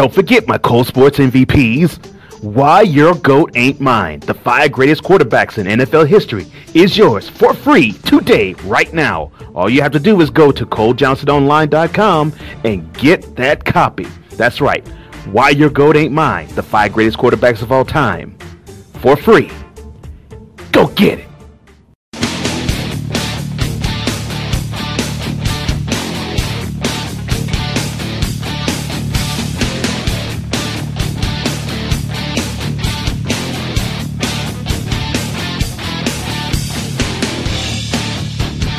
Don't forget my Cole Sportz MVPs. Why Your GOAT Ain't Mine, the five greatest quarterbacks in NFL history, is yours for free today, right now. All you have to do is go to ColeJohnsonOnline.com and get that copy. That's right. Why Your GOAT Ain't Mine, the five greatest quarterbacks of all time, for free. Go get it.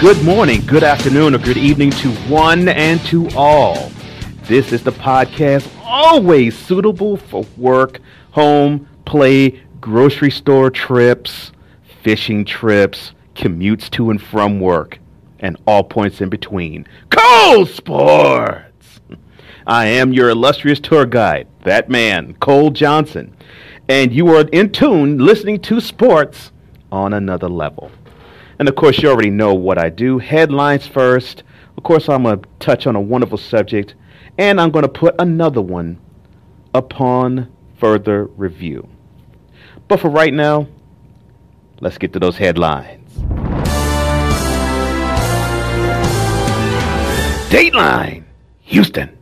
Good morning, good afternoon, or good evening to one and to all. This is the podcast always suitable for work, home, play, grocery store trips, fishing trips, commutes to and from work, and all points in between. Cole Sportz! I am your illustrious tour guide, that man, Cole Johnson, and you are in tune listening to sports on another level. And of course, you already know what I do. Headlines first. Of course, I'm going to touch on a wonderful subject, and I'm going to put another one upon further review. But for right now, let's get to those headlines. Dateline Houston.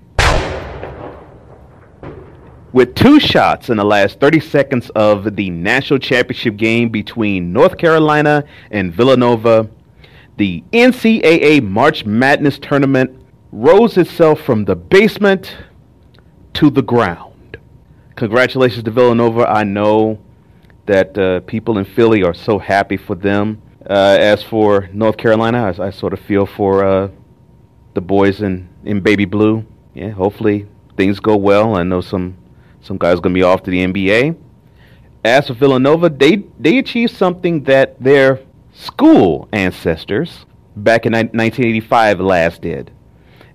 With two shots in the last 30 seconds of the national championship game between North Carolina and Villanova, the NCAA March Madness tournament rose itself from the basement to the ground. Congratulations to Villanova. I know that uh, people in Philly are so happy for them. Uh, as for North Carolina, I, I sort of feel for uh, the boys in, in baby blue. Yeah, hopefully things go well. I know some some guys going to be off to the NBA. As for Villanova, they they achieved something that their school ancestors back in 1985 last did,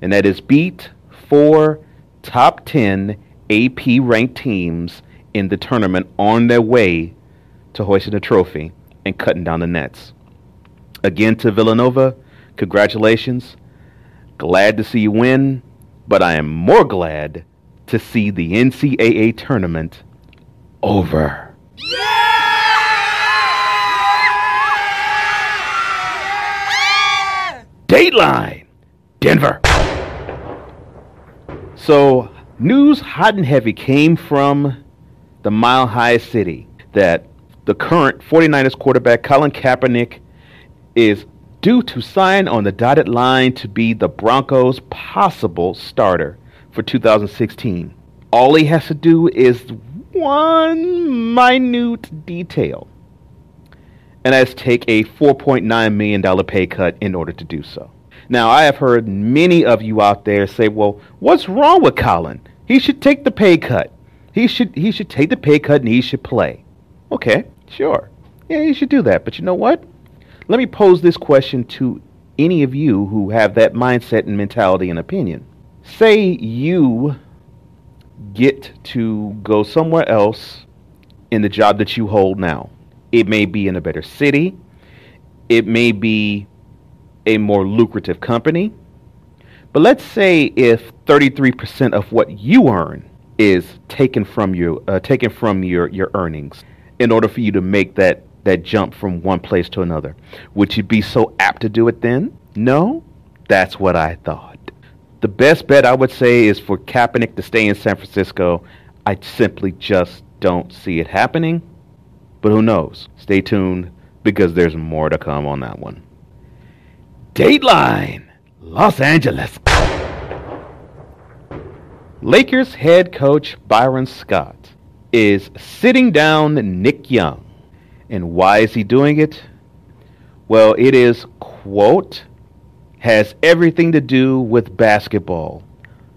and that is beat four top 10 AP ranked teams in the tournament on their way to hoisting the trophy and cutting down the nets. Again to Villanova, congratulations. Glad to see you win, but I am more glad to see the NCAA tournament over. Yeah! Dateline, Denver. So, news hot and heavy came from the Mile High City that the current 49ers quarterback Colin Kaepernick is due to sign on the dotted line to be the Broncos' possible starter for 2016. All he has to do is one minute detail, and that's take a $4.9 million pay cut in order to do so. Now, I have heard many of you out there say, well, what's wrong with Colin? He should take the pay cut. He should, he should take the pay cut and he should play. Okay, sure. Yeah, he should do that. But you know what? Let me pose this question to any of you who have that mindset and mentality and opinion say you get to go somewhere else in the job that you hold now. It may be in a better city, it may be a more lucrative company. But let's say if 33% of what you earn is taken from you, uh, taken from your, your earnings, in order for you to make that, that jump from one place to another, would you be so apt to do it then? No, that's what I thought. The best bet I would say is for Kaepernick to stay in San Francisco. I simply just don't see it happening. But who knows? Stay tuned because there's more to come on that one. Dateline Los Angeles. Lakers head coach Byron Scott is sitting down Nick Young. And why is he doing it? Well, it is, quote, has everything to do with basketball.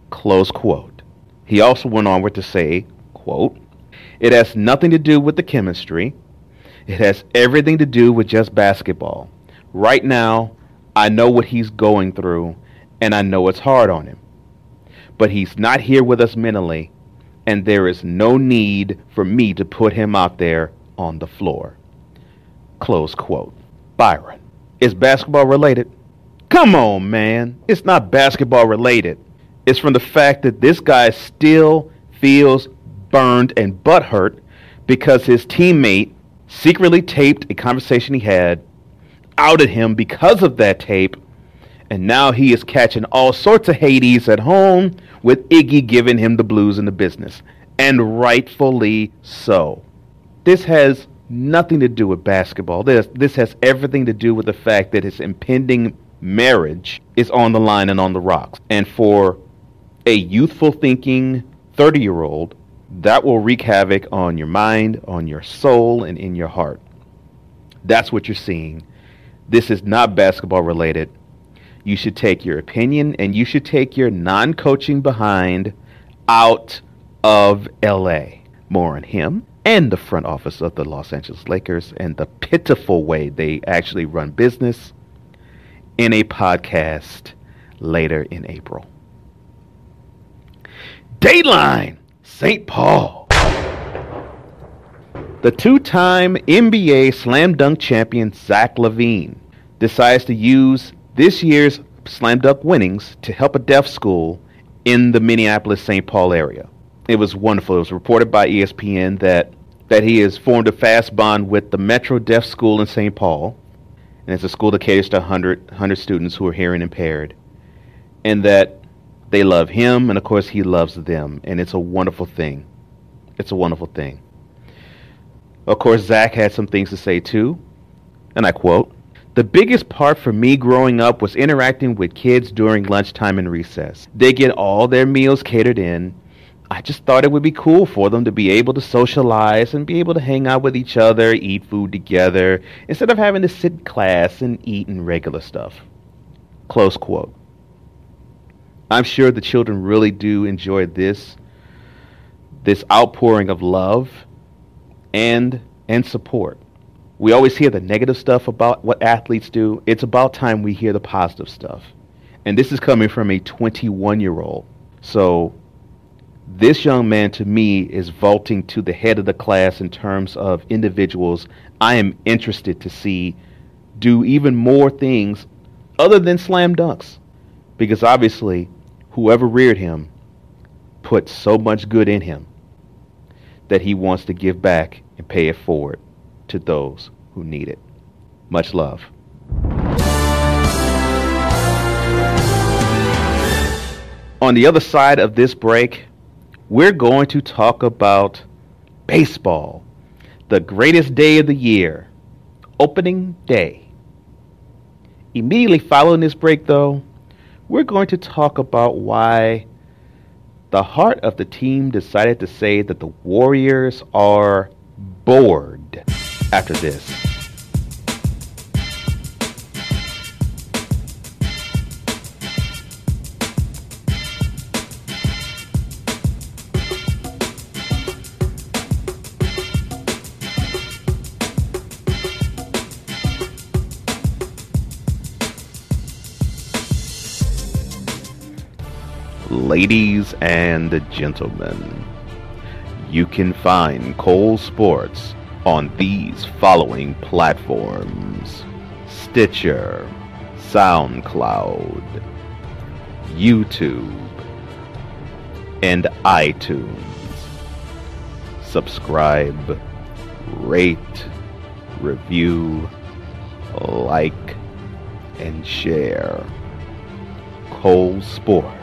Close quote. He also went on with to say, quote, it has nothing to do with the chemistry. It has everything to do with just basketball. Right now, I know what he's going through, and I know it's hard on him. But he's not here with us mentally, and there is no need for me to put him out there on the floor. Close quote. Byron. Is basketball related? Come on, man. It's not basketball related. It's from the fact that this guy still feels burned and butthurt because his teammate secretly taped a conversation he had, outed him because of that tape, and now he is catching all sorts of Hades at home with Iggy giving him the blues in the business. And rightfully so. This has nothing to do with basketball. This, this has everything to do with the fact that his impending marriage is on the line and on the rocks. And for a youthful thinking 30 year old, that will wreak havoc on your mind, on your soul, and in your heart. That's what you're seeing. This is not basketball related. You should take your opinion and you should take your non coaching behind out of LA. More on him and the front office of the Los Angeles Lakers and the pitiful way they actually run business in a podcast later in April. Dateline St. Paul. The two time NBA slam dunk champion Zach LaVine decides to use this year's slam dunk winnings to help a deaf school in the Minneapolis St. Paul area. It was wonderful. It was reported by ESPN that, that he has formed a fast bond with the Metro Deaf School in St. Paul. And it's a school that caters to 100, 100 students who are hearing impaired. And that they love him, and of course, he loves them. And it's a wonderful thing. It's a wonderful thing. Of course, Zach had some things to say too. And I quote The biggest part for me growing up was interacting with kids during lunchtime and recess. They get all their meals catered in. I just thought it would be cool for them to be able to socialize and be able to hang out with each other, eat food together, instead of having to sit in class and eat and regular stuff. Close quote. I'm sure the children really do enjoy this this outpouring of love and and support. We always hear the negative stuff about what athletes do. It's about time we hear the positive stuff. And this is coming from a 21 year old. So this young man to me is vaulting to the head of the class in terms of individuals I am interested to see do even more things other than slam dunks. Because obviously whoever reared him put so much good in him that he wants to give back and pay it forward to those who need it. Much love. On the other side of this break, we're going to talk about baseball, the greatest day of the year, opening day. Immediately following this break, though, we're going to talk about why the heart of the team decided to say that the Warriors are bored after this. Ladies and gentlemen, you can find Cole Sportz on these following platforms Stitcher, SoundCloud, YouTube, and iTunes. Subscribe, rate, review, like, and share. Cole Sportz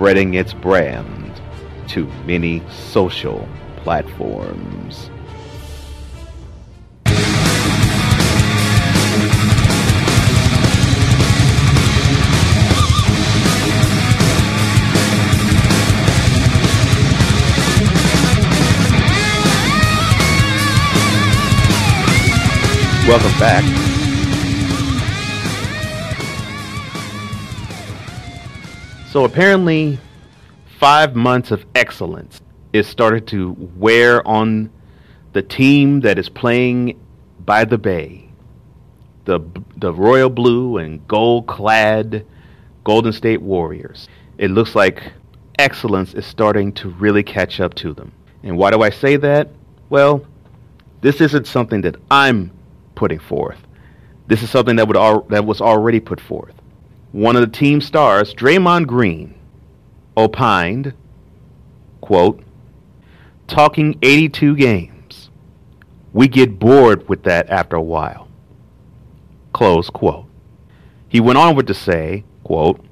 spreading its brand to many social platforms. Welcome back So apparently, five months of excellence is started to wear on the team that is playing by the bay. The, the royal blue and gold clad Golden State Warriors. It looks like excellence is starting to really catch up to them. And why do I say that? Well, this isn't something that I'm putting forth. This is something that would al- that was already put forth one of the team stars, Draymond Green, opined quote, talking 82 games. We get bored with that after a while. Close quote. He went on with to say, quote,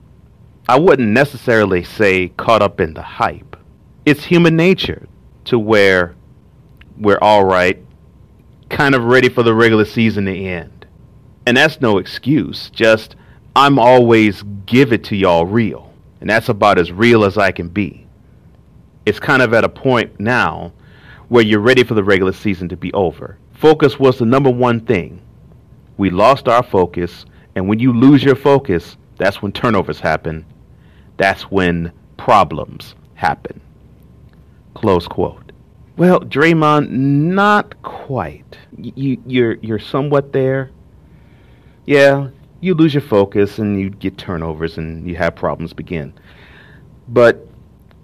I wouldn't necessarily say caught up in the hype. It's human nature to where we're all right, kind of ready for the regular season to end. And that's no excuse, just I'm always give it to y'all real. And that's about as real as I can be. It's kind of at a point now where you're ready for the regular season to be over. Focus was the number one thing. We lost our focus, and when you lose your focus, that's when turnovers happen. That's when problems happen. Close quote. Well, Draymond, not quite. You, you're you're somewhat there. Yeah, you lose your focus and you get turnovers and you have problems begin. But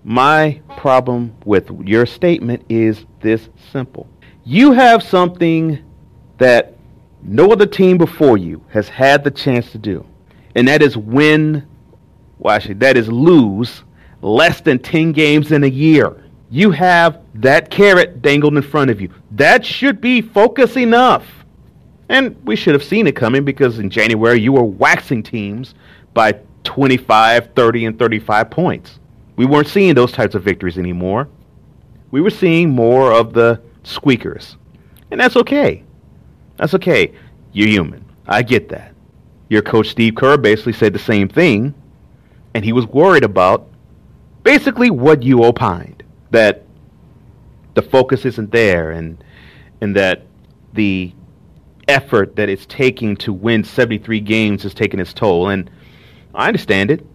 my problem with your statement is this simple. You have something that no other team before you has had the chance to do, and that is win, well, actually, that is lose less than 10 games in a year. You have that carrot dangled in front of you. That should be focus enough. And we should have seen it coming because in January you were waxing teams by 25, 30, and 35 points. We weren't seeing those types of victories anymore. We were seeing more of the squeakers. And that's okay. That's okay. You're human. I get that. Your coach Steve Kerr basically said the same thing, and he was worried about basically what you opined that the focus isn't there and and that the effort that it's taking to win 73 games is taking its toll and I understand it.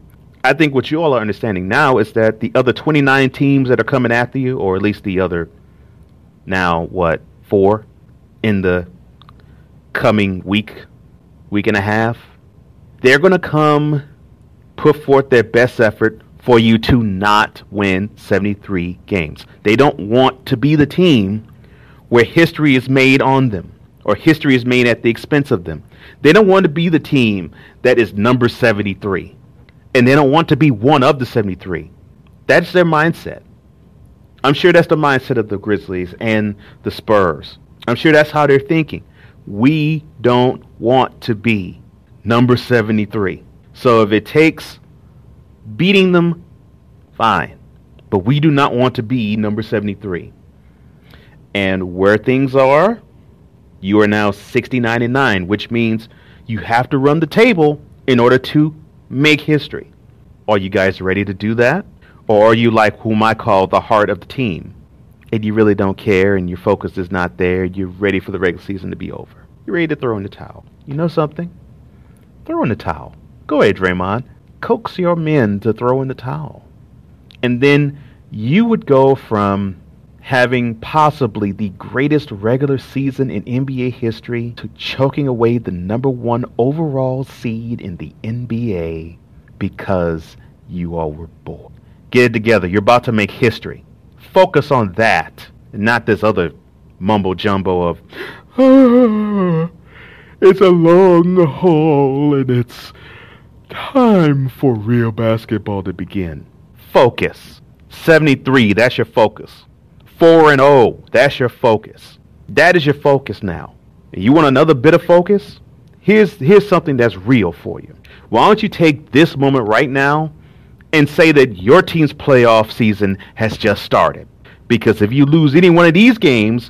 I think what you all are understanding now is that the other 29 teams that are coming after you or at least the other now what four in the coming week, week and a half, they're going to come put forth their best effort for you to not win 73 games. They don't want to be the team where history is made on them or history is made at the expense of them. They don't want to be the team that is number 73. And they don't want to be one of the 73. That's their mindset. I'm sure that's the mindset of the Grizzlies and the Spurs. I'm sure that's how they're thinking. We don't want to be number 73. So if it takes beating them, fine. But we do not want to be number 73. And where things are, you are now 69 and 9, which means you have to run the table in order to make history. Are you guys ready to do that? Or are you like whom I call the heart of the team? And you really don't care and your focus is not there. You're ready for the regular season to be over. You're ready to throw in the towel. You know something? Throw in the towel. Go ahead, Draymond. Coax your men to throw in the towel. And then you would go from having possibly the greatest regular season in NBA history to choking away the number one overall seed in the NBA because you all were bored. Get it together. You're about to make history. Focus on that, not this other mumbo jumbo of, ah, it's a long haul and it's time for real basketball to begin. Focus. 73, that's your focus. 4 and 0, that's your focus. That is your focus now. You want another bit of focus? Here's here's something that's real for you. Why don't you take this moment right now and say that your team's playoff season has just started? Because if you lose any one of these games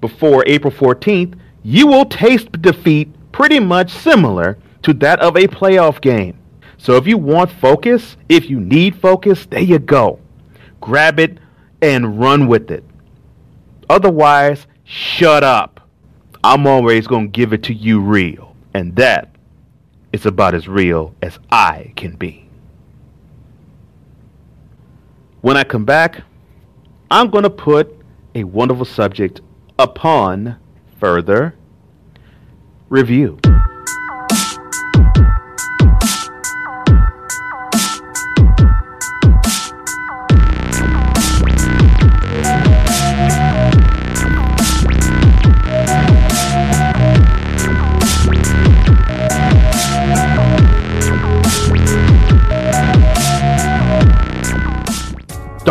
before April 14th, you will taste defeat pretty much similar to that of a playoff game. So if you want focus, if you need focus, there you go. Grab it and run with it. Otherwise, shut up. I'm always going to give it to you real. And that is about as real as I can be. When I come back, I'm going to put a wonderful subject upon further review.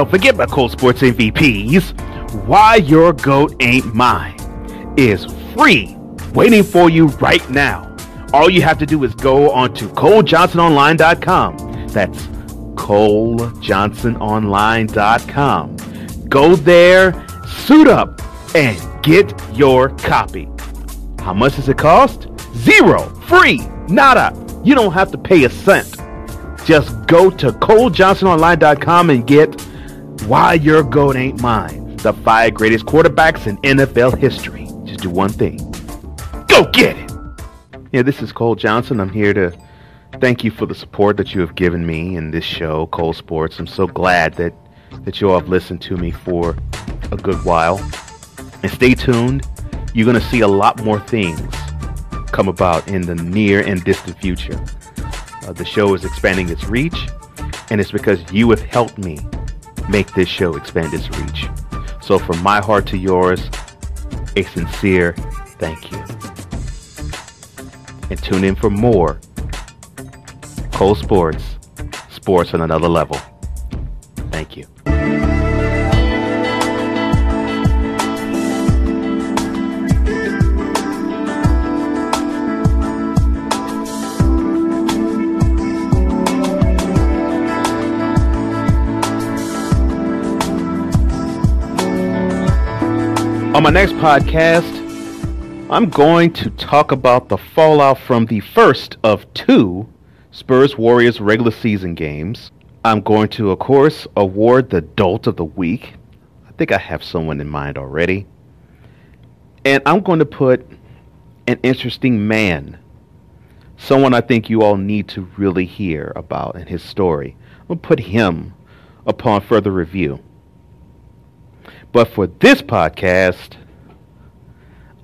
Don't forget my Cole Sportz MVPs. Why Your GOAT Ain't Mine is free, waiting for you right now. All you have to do is go onto ColeJohnsonOnline.com. That's ColeJohnsonOnline.com. Go there, suit up, and get your copy. How much does it cost? Zero. Free. Nada. You don't have to pay a cent. Just go to ColeJohnsonOnline.com and get Why Your GOAT Ain't Mine. The five greatest quarterbacks in NFL history. Just do one thing. Go get it! Yeah, this is Cole Johnson. I'm here to thank you for the support that you have given me in this show, Cole Sportz. I'm so glad that, that you all have listened to me for a good while. And stay tuned. You're going to see a lot more things come about in the near and distant future. Uh, the show is expanding its reach, and it's because you have helped me make this show expand its reach. So, from my heart to yours, a sincere thank you. And tune in for more Cole Sportz, sports on another level. Thank you. On my next podcast, I'm going to talk about the fallout from the first of two Spurs Warriors regular season games. I'm going to, of course, award the Dolt of the Week. I think I have someone in mind already. And I'm going to put an interesting man, someone I think you all need to really hear about and his story. I'm going to put him upon further review. But for this podcast,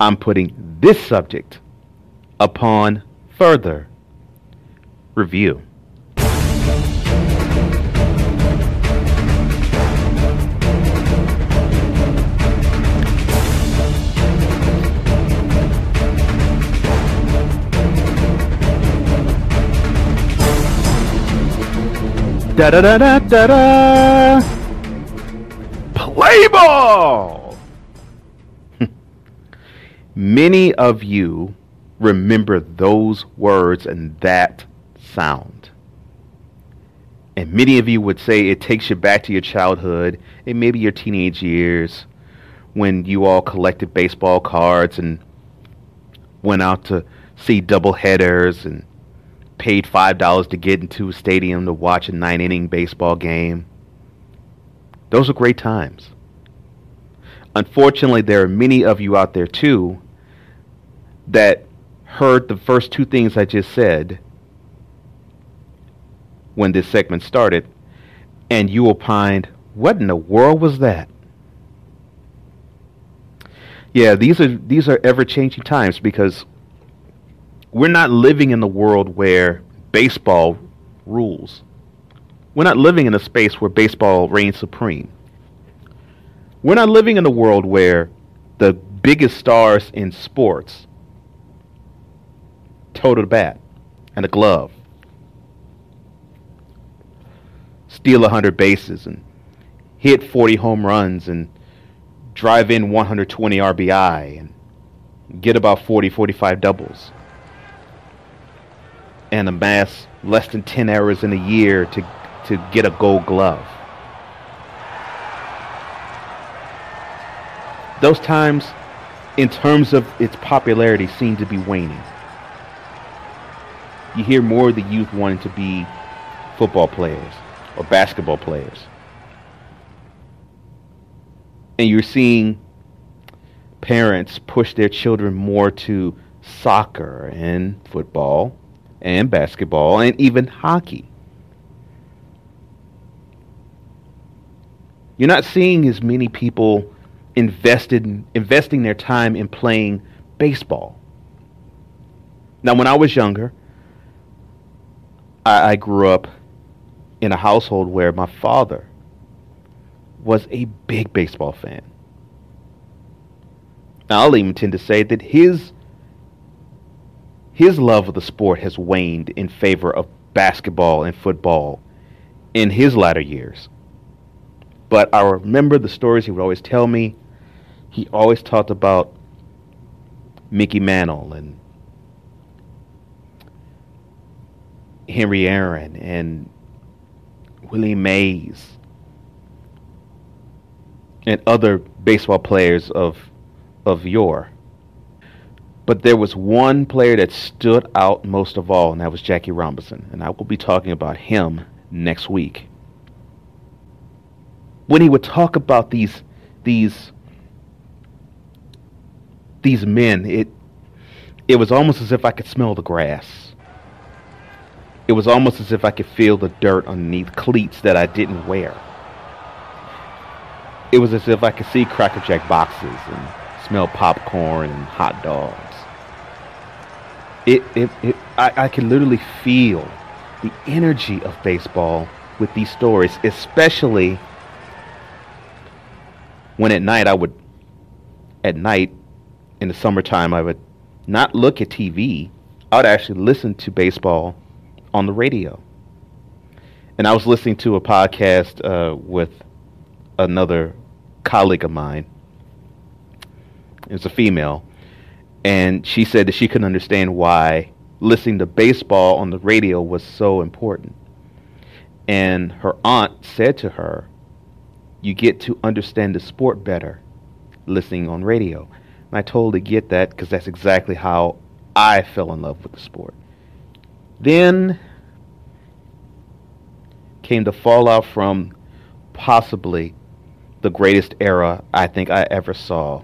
I'm putting this subject upon further review. Da da da da da da play ball! Many of you remember those words and that sound. And many of you would say it takes you back to your childhood and maybe your teenage years when you all collected baseball cards and went out to see double headers and paid $5 to get into a stadium to watch a nine inning baseball game. Those are great times. Unfortunately, there are many of you out there too that heard the first two things I just said when this segment started, and you opined, what in the world was that? Yeah, these are these are ever changing times because we're not living in the world where baseball rules. We're not living in a space where baseball reigns supreme. We're not living in a world where the biggest stars in sports tote a bat and a glove, steal 100 bases and hit 40 home runs and drive in 120 RBI and get about 40, 45 doubles and amass less than 10 errors in a year to to get a gold glove. Those times, in terms of its popularity, seem to be waning. You hear more of the youth wanting to be football players or basketball players. And you're seeing parents push their children more to soccer and football and basketball and even hockey. You're not seeing as many people invested investing their time in playing baseball. Now, when I was younger, I, I grew up in a household where my father was a big baseball fan. Now, I'll even tend to say that his his love of the sport has waned in favor of basketball and football in his latter years. But I remember the stories he would always tell me. He always talked about Mickey Mantle and Henry Aaron and Willie Mays and other baseball players of of yore. But there was one player that stood out most of all, and that was Jackie Robinson. And I will be talking about him next week. When he would talk about these these these men, it it was almost as if I could smell the grass. It was almost as if I could feel the dirt underneath cleats that I didn't wear. It was as if I could see Cracker Jack boxes and smell popcorn and hot dogs it, it, it I, I can literally feel the energy of baseball with these stories, especially when at night I would, at night in the summertime, I would not look at TV. I would actually listen to baseball on the radio. And I was listening to a podcast uh, with another colleague of mine. It was a female and she said that she couldn't understand why listening to baseball on the radio was so important. And her aunt said to her, You get to understand the sport better listening on radio. And I totally get that because that's exactly how I fell in love with the sport. Then came the fallout from possibly the greatest era I think I ever saw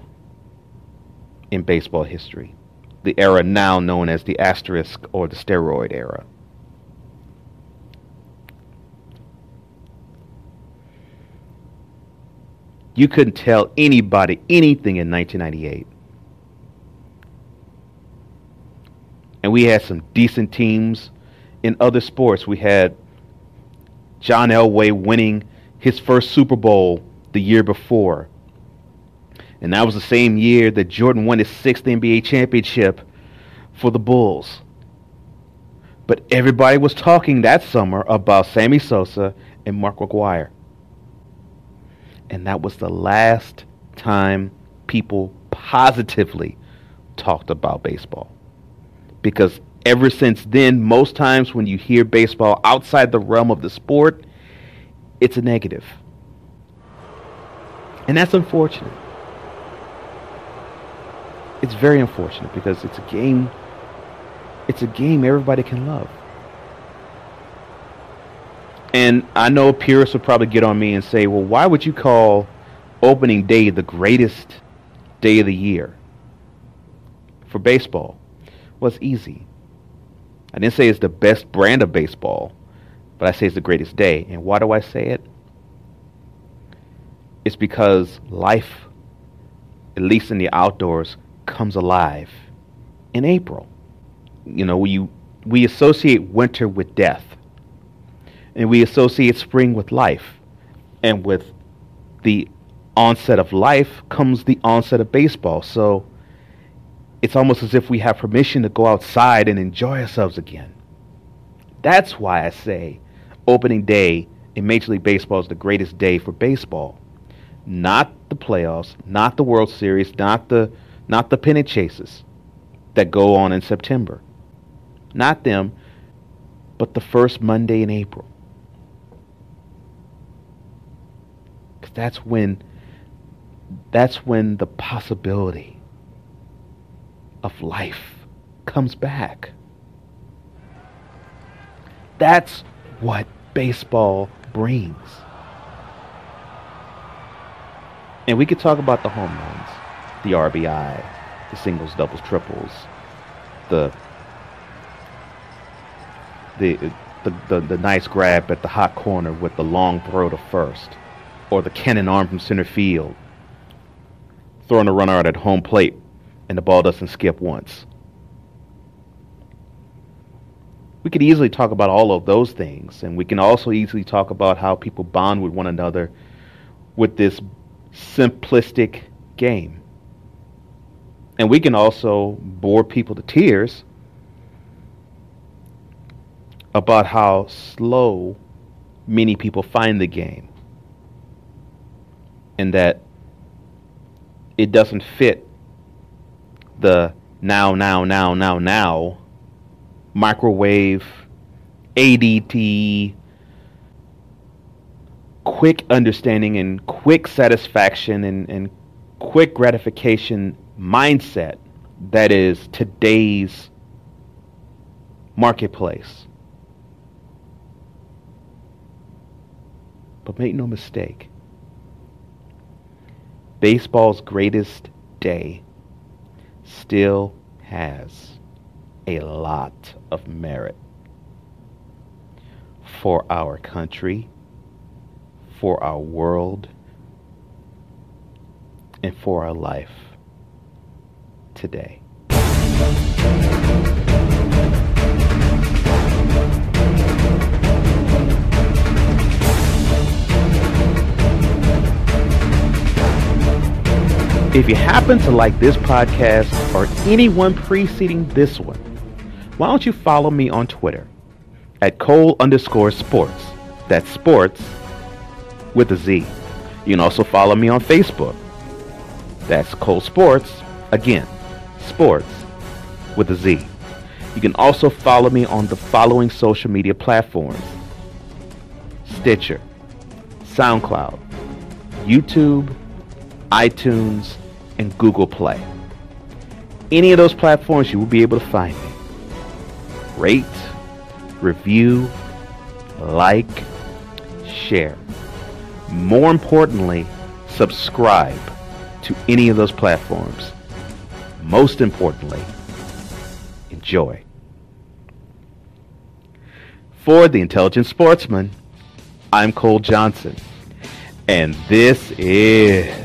in baseball history, the era now known as the asterisk or the steroid era. You couldn't tell anybody anything in 1998. And we had some decent teams in other sports. We had John Elway winning his first Super Bowl the year before. And that was the same year that Jordan won his sixth NBA championship for the Bulls. But everybody was talking that summer about Sammy Sosa and Mark McGwire. And that was the last time people positively talked about baseball. Because ever since then, most times when you hear baseball outside the realm of the sport, it's a negative. And that's unfortunate it's very unfortunate because it's a game it's a game everybody can love. And I know purists would probably get on me and say, well, why would you call opening day the greatest day of the year for baseball? Well, it's easy. I didn't say it's the best brand of baseball, but I say it's the greatest day. And why do I say it? It's because life, at least in the outdoors, comes alive in April. You know, we, we associate winter with death, and we associate spring with life. And with the onset of life comes the onset of baseball. So it's almost as if we have permission to go outside and enjoy ourselves again. That's why I say opening day in Major League Baseball is the greatest day for baseball. Not the playoffs, not the World Series, not the not the pennant chases that go on in September. Not them, but the first Monday in April. Because that's when that's when the possibility of life comes back. That's what baseball brings. And we could talk about the home runs the RBI, the singles, doubles, triples, the the the, the, the nice grab at the hot corner with the long throw to first, or the cannon arm from center field, throwing a runner out at home plate, and the ball doesn't skip once. We could easily talk about all of those things, and we can also easily talk about how people bond with one another with this simplistic game. And we can also bore people to tears about how slow many people find the game. And that it doesn't fit the now, now, now, now, now microwave, ADT, quick understanding and quick satisfaction and, and quick gratification mindset that is today's marketplace. But make no mistake, baseball's greatest day still has a lot of merit for our country, for our world, and for our life today. If you happen to like this podcast or anyone preceding this one, why don't you follow me on Twitter at Cole underscore sports. That's sports with a Z. You can also follow me on Facebook. That's Cole Sportz. Again, sports with a Z. You can also follow me on the following social media platforms Stitcher, SoundCloud, YouTube, iTunes, and Google Play. Any of those platforms, you will be able to find me. Rate, review, like, share. More importantly, subscribe to any of those platforms. Most importantly, enjoy. For the Intelligent Sportsman, I'm Cole Johnson, and this is